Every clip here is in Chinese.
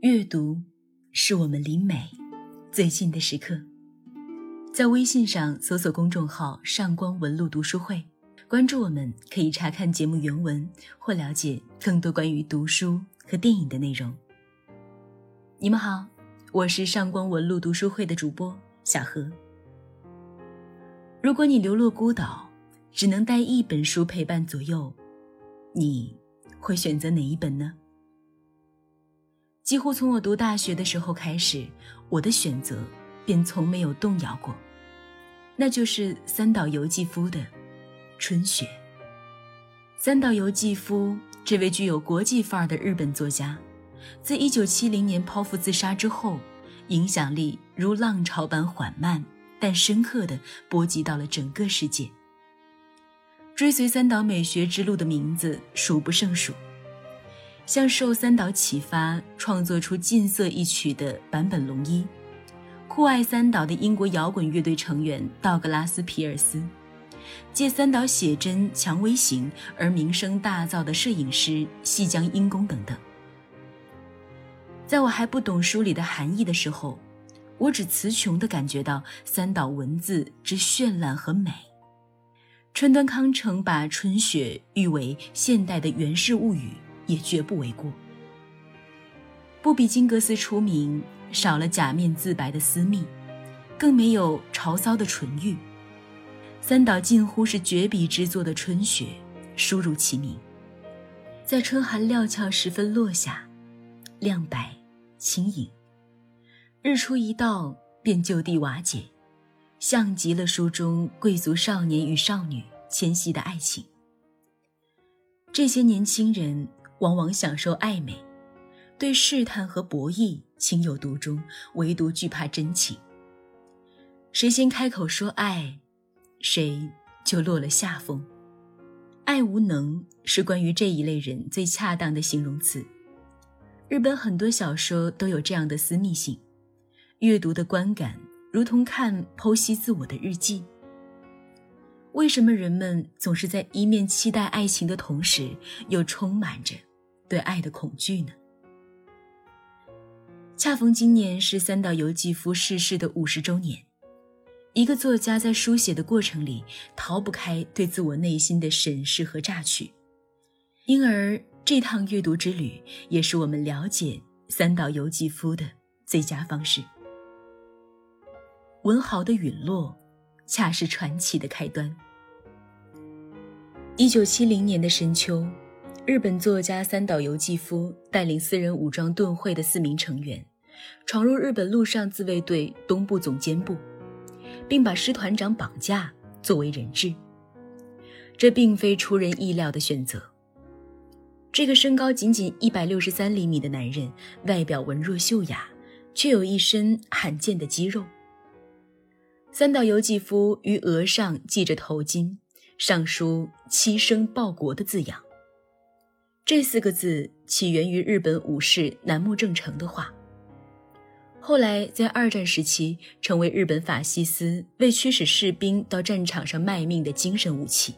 阅读是我们离美最近的时刻。在微信上搜索公众号“上官文露读书会”，关注我们，可以查看节目原文或了解更多关于读书和电影的内容。你们好，我是上官文露读书会的主播小何。如果你流落孤岛，只能带一本书陪伴左右，你会选择哪一本呢？几乎从我读大学的时候开始，我的选择便从没有动摇过，那就是三岛由纪夫的《春雪》。三岛由纪夫这位具有国际范儿的日本作家，自1970年剖腹自杀之后，影响力如浪潮般缓慢但深刻地波及到了整个世界。追随三岛美学之路的名字数不胜数。像受三岛启发创作出《禁色》一曲的坂本龙一，酷爱三岛的英国摇滚乐队成员道格拉斯·皮尔斯，借三岛写真《蔷薇形》而名声大噪的摄影师细江英公等等。在我还不懂书里的含义的时候，我只词穷地感觉到三岛文字之绚烂和美。川端康成把《春雪》誉为现代的《源氏物语》。也绝不为过。不比金格斯出名，少了假面自白的私密，更没有潮骚的纯欲。三岛近乎是绝笔之作的《春雪》，书如其名，在春寒料峭时分落下，亮白轻盈，日出一到便就地瓦解，像极了书中贵族少年与少女纤细的爱情。这些年轻人。往往享受暧昧，对试探和博弈情有独钟，唯独惧怕真情。谁先开口说爱，谁就落了下风。爱无能是关于这一类人最恰当的形容词。日本很多小说都有这样的私密性，阅读的观感如同看剖析自我的日记。为什么人们总是在一面期待爱情的同时，又充满着？对爱的恐惧呢？恰逢今年是三岛由纪夫逝世的五十周年，一个作家在书写的过程里逃不开对自我内心的审视和榨取，因而这趟阅读之旅也是我们了解三岛由纪夫的最佳方式。文豪的陨落，恰是传奇的开端。一九七零年的深秋。日本作家三岛由纪夫带领私人武装盾会的四名成员，闯入日本陆上自卫队东部总监部，并把师团长绑架作为人质。这并非出人意料的选择。这个身高仅仅一百六十三厘米的男人，外表文弱秀雅，却有一身罕见的肌肉。三岛由纪夫于额上系着头巾，上书“七生报国”的字样。这四个字起源于日本武士楠木正成的话，后来在二战时期成为日本法西斯为驱使士兵到战场上卖命的精神武器。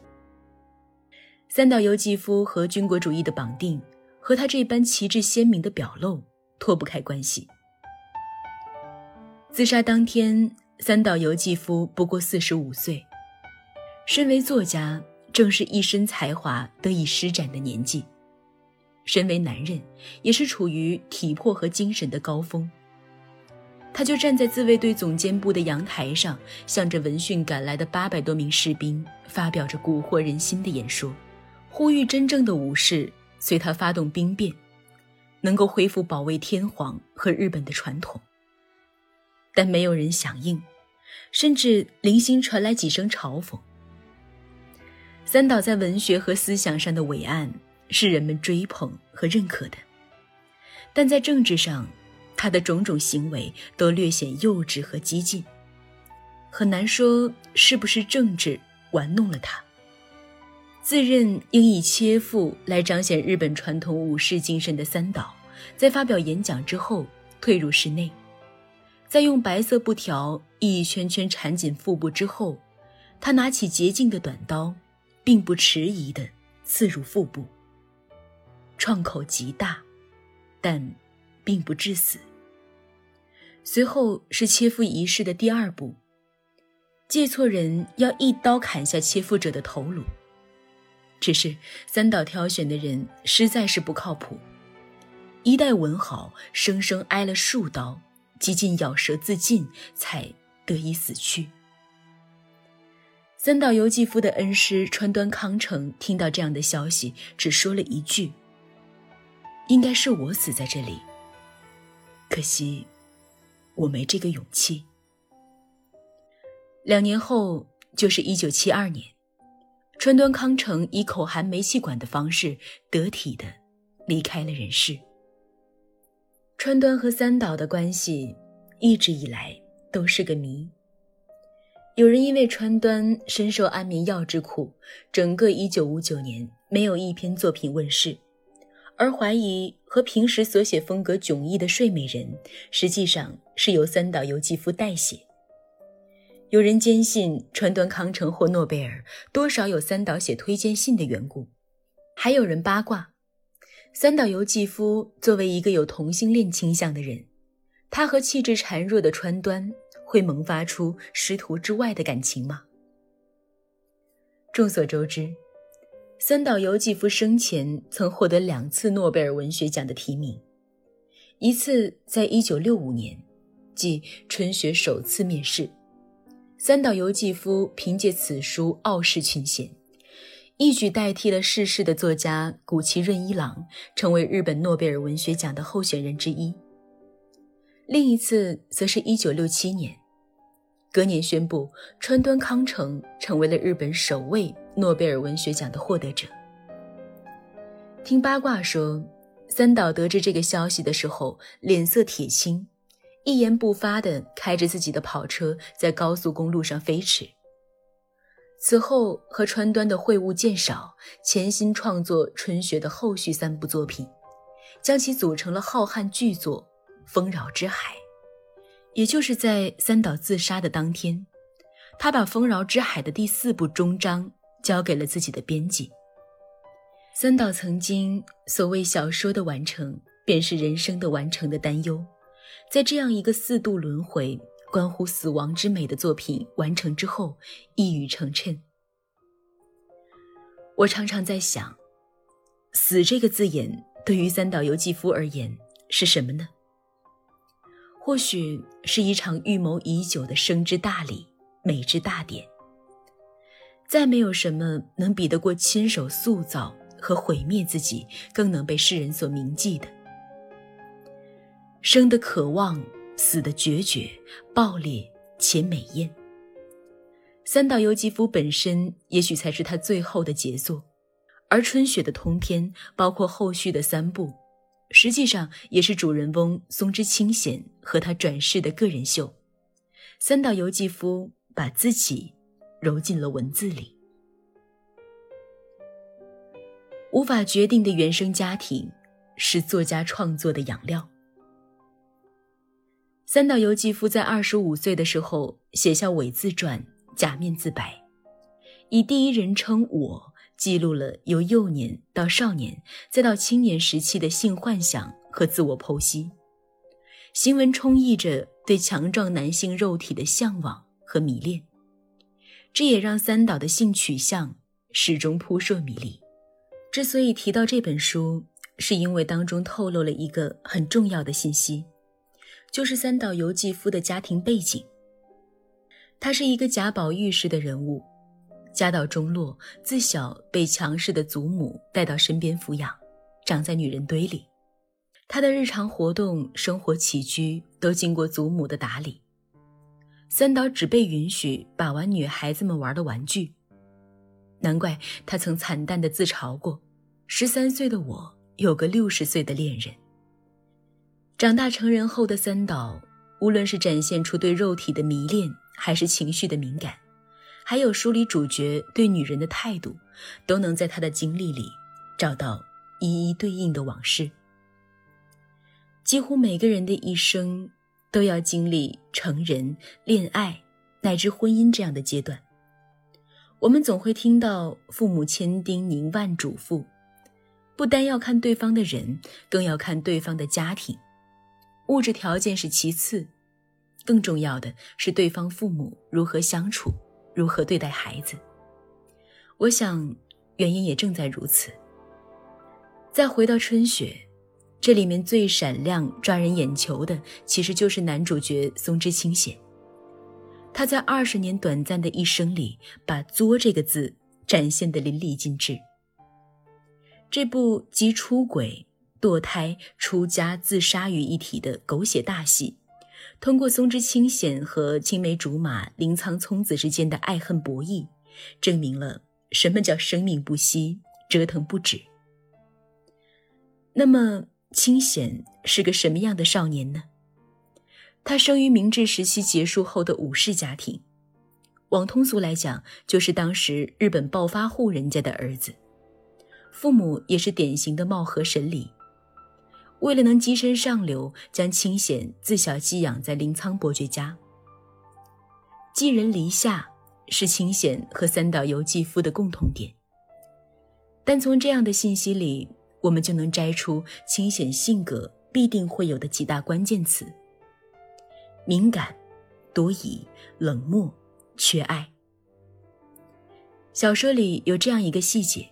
三岛由纪夫和军国主义的绑定，和他这般旗帜鲜明的表露脱不开关系。自杀当天，三岛由纪夫不过四十五岁，身为作家，正是一身才华得以施展的年纪。身为男人，也是处于体魄和精神的高峰。他就站在自卫队总监部的阳台上，向着闻讯赶来的八百多名士兵发表着蛊惑人心的演说，呼吁真正的武士随他发动兵变，能够恢复保卫天皇和日本的传统。但没有人响应，甚至零星传来几声嘲讽。三岛在文学和思想上的伟岸。是人们追捧和认可的，但在政治上，他的种种行为都略显幼稚和激进，很难说是不是政治玩弄了他。自认应以切腹来彰显日本传统武士精神的三岛，在发表演讲之后退入室内，在用白色布条一圈圈缠紧腹部之后，他拿起洁净的短刀，并不迟疑地刺入腹部。创口极大，但并不致死。随后是切腹仪式的第二步，借错人要一刀砍下切腹者的头颅。只是三岛挑选的人实在是不靠谱，一代文豪生生挨了数刀，几近咬舌自尽，才得以死去。三岛由纪夫的恩师川端康成听到这样的消息，只说了一句：“应该是我死在这里。可惜，我没这个勇气。”两年后，就是一九七二年，川端康成以口含煤气管的方式得体的离开了人世。川端和三岛的关系一直以来都是个谜。有人因为川端深受安眠药之苦，整个1959年没有一篇作品问世，而怀疑和平时所写风格迥异的《睡美人》实际上是由三岛由纪夫代写。有人坚信川端康成获诺贝尔多少有三岛写推荐信的缘故，还有人八卦，三岛由纪夫作为一个有同性恋倾向的人，他和气质孱弱的川端。会萌发出师徒之外的感情吗？众所周知，三岛由纪夫生前曾获得两次诺贝尔文学奖的提名，一次在1965年，即春雪首次面试，三岛由纪夫凭借此书傲视群贤，一举代替了逝世的作家谷崎润一郎，成为日本诺贝尔文学奖的候选人之一。另一次则是一九六七年。隔年宣布，川端康成成为了日本首位诺贝尔文学奖的获得者。听八卦说，三岛得知这个消息的时候，脸色铁青，一言不发地开着自己的跑车在高速公路上飞驰。此后和川端的会晤渐少，潜心创作《春雪》的后续三部作品，将其组成了浩瀚巨作《丰饶之海》。也就是在三岛自杀的当天，他把《丰饶之海》的第四部终章交给了自己的编辑。三岛曾经所谓小说的完成，便是人生的完成的担忧，在这样一个四度轮回、关乎死亡之美的作品完成之后，一语成谶。我常常在想，死这个字眼对于三岛由纪夫而言是什么呢？或许是一场预谋已久的生之大礼、美之大典。再没有什么能比得过亲手塑造和毁灭自己，更能被世人所铭记的。生的渴望，死的决绝，暴烈且美艳。三岛由纪夫本身也许才是他最后的杰作，而春雪的通天，包括后续的三部。实际上也是主人翁松之清显和他转世的个人秀。三岛由纪夫把自己揉进了文字里。无法决定的原生家庭是作家创作的养料。三岛由纪夫在二十五岁的时候写下伪自传《假面自白》，以第一人称我。记录了由幼年到少年，再到青年时期的性幻想和自我剖析，行文充溢着对强壮男性肉体的向往和迷恋，这也让三岛的性取向始终扑朔迷离。之所以提到这本书，是因为当中透露了一个很重要的信息，就是三岛由纪夫的家庭背景。他是一个贾宝玉式的人物。家道中落，自小被强势的祖母带到身边抚养，长在女人堆里。他的日常活动、生活起居都经过祖母的打理。三岛只被允许把玩女孩子们玩的玩具，难怪他曾惨淡的自嘲过：“十三岁的我有个六十岁的恋人。”长大成人后的三岛，无论是展现出对肉体的迷恋，还是情绪的敏感。还有书里主角对女人的态度，都能在他的经历里找到一一对应的往事。几乎每个人的一生都要经历成人、恋爱乃至婚姻这样的阶段。我们总会听到父母千叮咛万嘱咐，不单要看对方的人，更要看对方的家庭。物质条件是其次，更重要的是对方父母如何相处，如何对待孩子。我想，原因也正在如此。再回到春雪，这里面最闪亮、抓人眼球的，其实就是男主角松之清显。他在二十年短暂的一生里，把“作”这个字展现得淋漓尽致。这部集出轨、堕胎、出家、自杀于一体的狗血大戏，通过松之清显和青梅竹马林仓聪子之间的爱恨博弈，证明了什么叫生命不息，折腾不止。那么，清显是个什么样的少年呢？他生于明治时期结束后的武士家庭，往通俗来讲，就是当时日本暴发户人家的儿子，父母也是典型的貌合神离。为了能跻身上流，将清显自小寄养在临仓伯爵家。寄人篱下是清显和三岛由纪夫的共同点，但从这样的信息里。我们就能摘出清显性格必定会有的几大关键词：敏感、多疑、冷漠、缺爱。小说里有这样一个细节：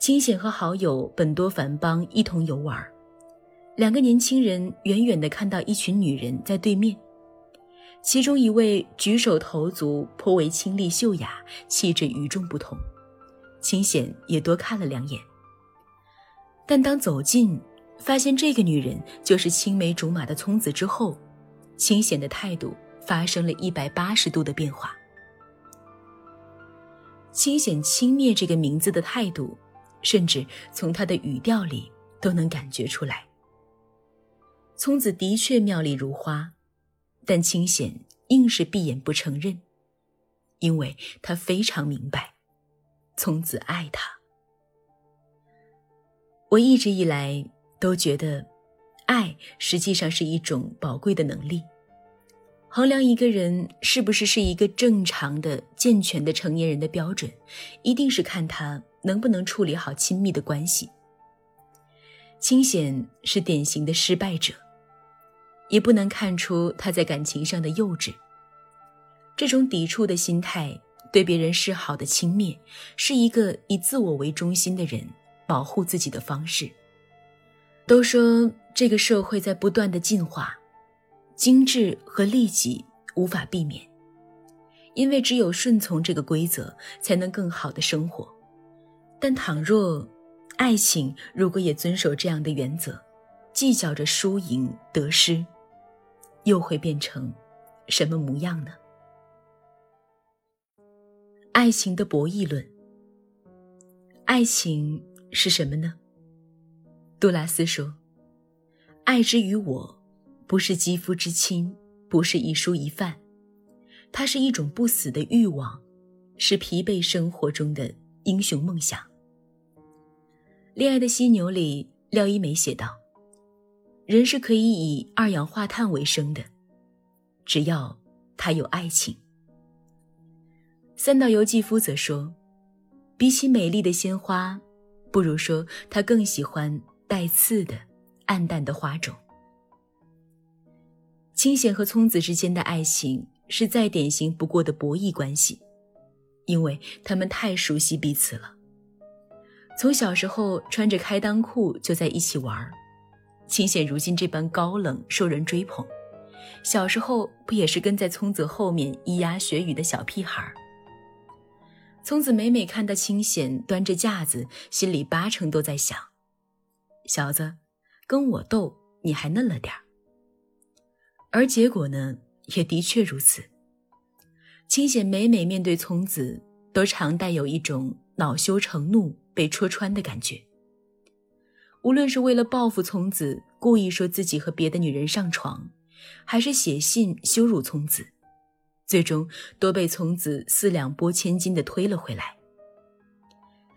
清显和好友本多繁邦一同游玩，两个年轻人远远地看到一群女人在对面，其中一位举手投足颇为清丽秀雅，气质与众不同。清显也多看了两眼。但当走近，发现这个女人就是青梅竹马的聪子之后，清显的态度发生了一百八十度的变化。清显轻蔑这个名字的态度，甚至从他的语调里都能感觉出来。聪子的确妙丽如花，但清显硬是闭眼不承认，因为他非常明白，聪子爱他。我一直以来都觉得，爱实际上是一种宝贵的能力。衡量一个人是不是是一个正常的、健全的成年人的标准，一定是看他能不能处理好亲密的关系。清显是典型的失败者，也不能看出他在感情上的幼稚。这种抵触的心态，对别人示好的轻蔑，是一个以自我为中心的人。保护自己的方式。都说这个社会在不断的进化，精致和利己无法避免，因为只有顺从这个规则，才能更好的生活。但倘若爱情如果也遵守这样的原则，计较着输赢得失，又会变成什么模样呢？爱情的博弈论，爱情。是什么呢？杜拉斯说：“爱之于我，不是肌肤之亲，不是一蔬一饭，它是一种不死的欲望，是疲惫生活中的英雄梦想。”《恋爱的犀牛》里，廖一梅写道：“人是可以以二氧化碳为生的，只要他有爱情。”三岛由纪夫则说：“比起美丽的鲜花。”不如说，他更喜欢带刺的、暗淡的花种。清显和聪子之间的爱情是再典型不过的博弈关系，因为他们太熟悉彼此了。从小时候穿着开裆裤就在一起玩，清显如今这般高冷受人追捧，小时候不也是跟在聪子后面咿呀学语的小屁孩？聪子每每看到清显端着架子，心里八成都在想：“小子，跟我斗你还嫩了点儿。”而结果呢，也的确如此。清显每每面对聪子，都常带有一种恼羞成怒、被戳穿的感觉。无论是为了报复聪子，故意说自己和别的女人上床，还是写信羞辱聪子。最终都被聪子四两拨千斤的推了回来。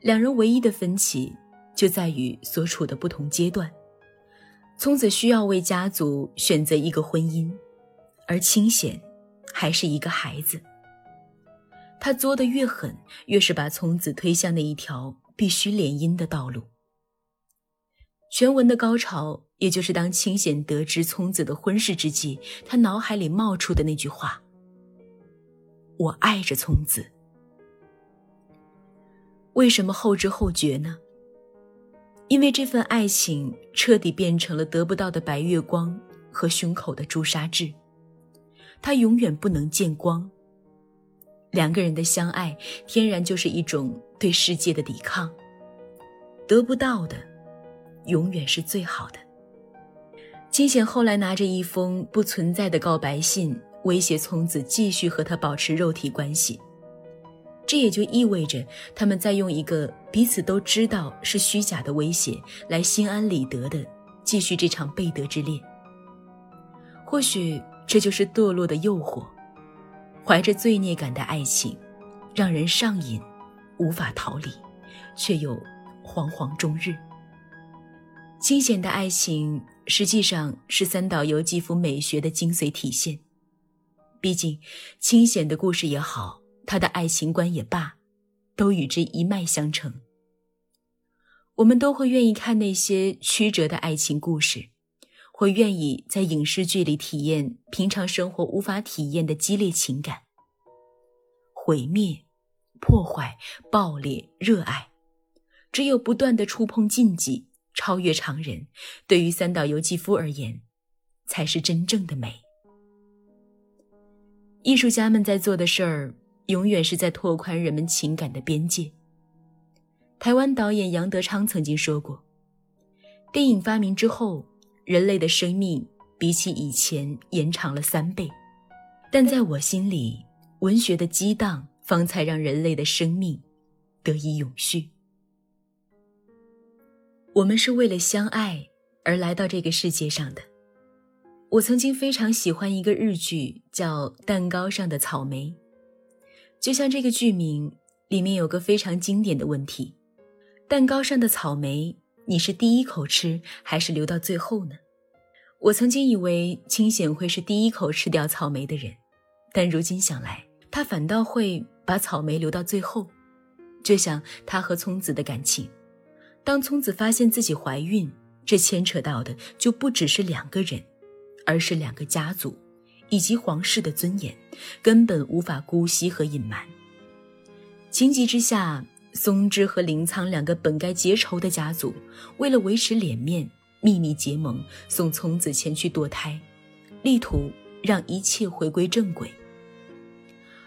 两人唯一的分歧就在于所处的不同阶段。聪子需要为家族选择一个婚姻，而清显还是一个孩子。他作得越狠，越是把聪子推向那一条必须联姻的道路。全文的高潮也就是当清显得知聪子的婚事之际，他脑海里冒出的那句话：“我爱着聪子。”为什么后知后觉呢？因为这份爱情彻底变成了得不到的白月光和胸口的朱砂痣，它永远不能见光。两个人的相爱，天然就是一种对世界的抵抗。得不到的，永远是最好的。金显后来拿着一封不存在的告白信，威胁聪子继续和他保持肉体关系。这也就意味着他们在用一个彼此都知道是虚假的威胁，来心安理得的继续这场背德之恋。或许这就是堕落的诱惑，怀着罪孽感的爱情，让人上瘾，无法逃离，却又惶惶终日。惊险的爱情实际上是三岛由纪夫美学的精髓体现。毕竟，清显的故事也好。他的爱情观也罢，都与之一脉相承。我们都会愿意看那些曲折的爱情故事，会愿意在影视剧里体验平常生活无法体验的激烈情感。毁灭、破坏、爆裂、热爱，只有不断的触碰禁忌，超越常人，对于三岛由纪夫而言，才是真正的美。艺术家们在做的事儿。永远是在拓宽人们情感的边界。台湾导演杨德昌曾经说过：“电影发明之后，人类的生命比起以前延长了三倍。但在我心里，文学的激荡方才让人类的生命得以永续。我们是为了相爱而来到这个世界上的。我曾经非常喜欢一个日剧，叫《蛋糕上的草莓》。”就像这个剧名里面有个非常经典的问题：蛋糕上的草莓，你是第一口吃还是留到最后呢？我曾经以为清显会是第一口吃掉草莓的人，但如今想来，他反倒会把草莓留到最后。就像他和聪子的感情，当聪子发现自己怀孕，这牵扯到的就不只是两个人，而是两个家族。以及皇室的尊严，根本无法姑息和隐瞒。情急之下，松枝和林仓两个本该结仇的家族，为了维持脸面，秘密结盟，送聪子前去堕胎，力图让一切回归正轨。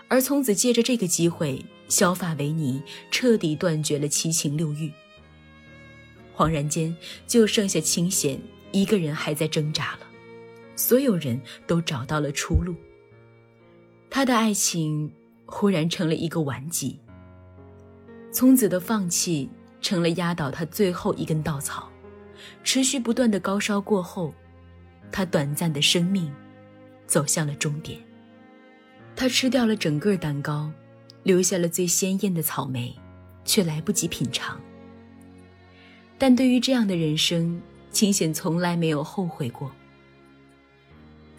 而聪子借着这个机会，削发为尼，彻底断绝了七情六欲。恍然间，就剩下清闲一个人还在挣扎了。所有人都找到了出路。他的爱情忽然成了一个顽疾。聪子的放弃成了压倒他最后一根稻草。持续不断的高烧过后，他短暂的生命走向了终点。他吃掉了整个蛋糕，留下了最鲜艳的草莓，却来不及品尝。但对于这样的人生，清显从来没有后悔过。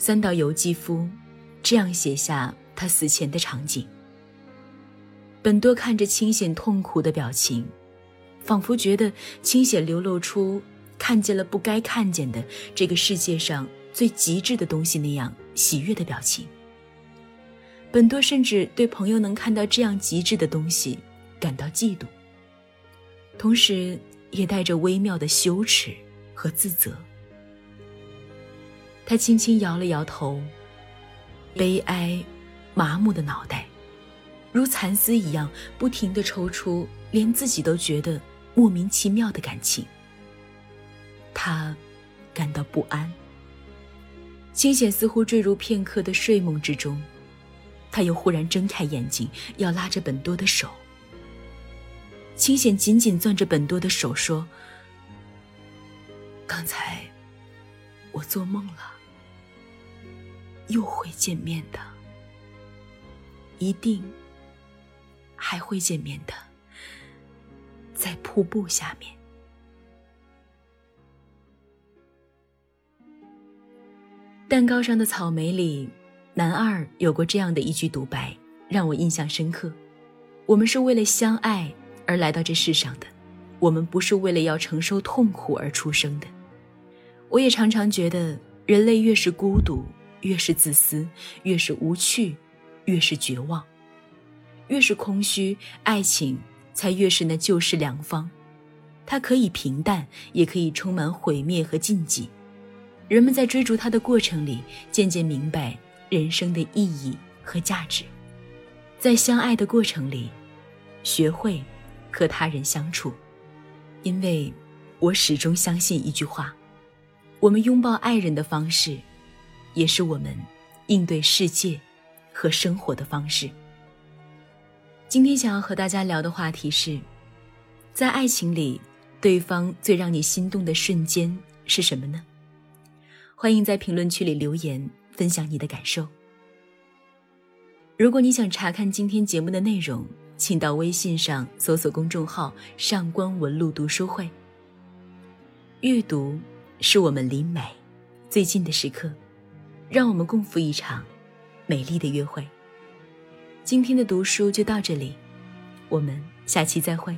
三岛由纪夫这样写下他死前的场景。本多看着清显痛苦的表情，仿佛觉得清显流露出看见了不该看见的这个世界上最极致的东西那样喜悦的表情。本多甚至对朋友能看到这样极致的东西感到嫉妒，同时也带着微妙的羞耻和自责。他轻轻摇了摇头，悲哀、麻木的脑袋，如蚕丝一样不停地抽出连自己都觉得莫名其妙的感情。他感到不安。清显似乎坠入片刻的睡梦之中，他又忽然睁开眼睛，要拉着本多的手。清显紧紧攥着本多的手说：“刚才做梦了。”又会见面的，一定还会见面的，在瀑布下面。蛋糕上的草莓里，男二有过这样的一句独白，让我印象深刻：我们是为了相爱而来到这世上的，我们不是为了要承受痛苦而出生的。我也常常觉得，人类越是孤独，越是自私，越是无趣，越是绝望，越是空虚，爱情才越是那救世良方。它可以平淡，也可以充满毁灭和禁忌。人们在追逐它的过程里，渐渐明白人生的意义和价值。在相爱的过程里，学会和他人相处。因为，我始终相信一句话：我们拥抱爱人的方式，也是我们应对世界和生活的方式。今天想要和大家聊的话题是，在爱情里。对方最让你心动的瞬间是什么呢？欢迎在评论区里留言分享你的感受。如果你想查看今天节目的内容，请到微信上搜索公众号“上官文露读书会”。阅读是我们离美最近的时刻，让我们共赴一场美丽的约会。今天的读书就到这里，我们下期再会。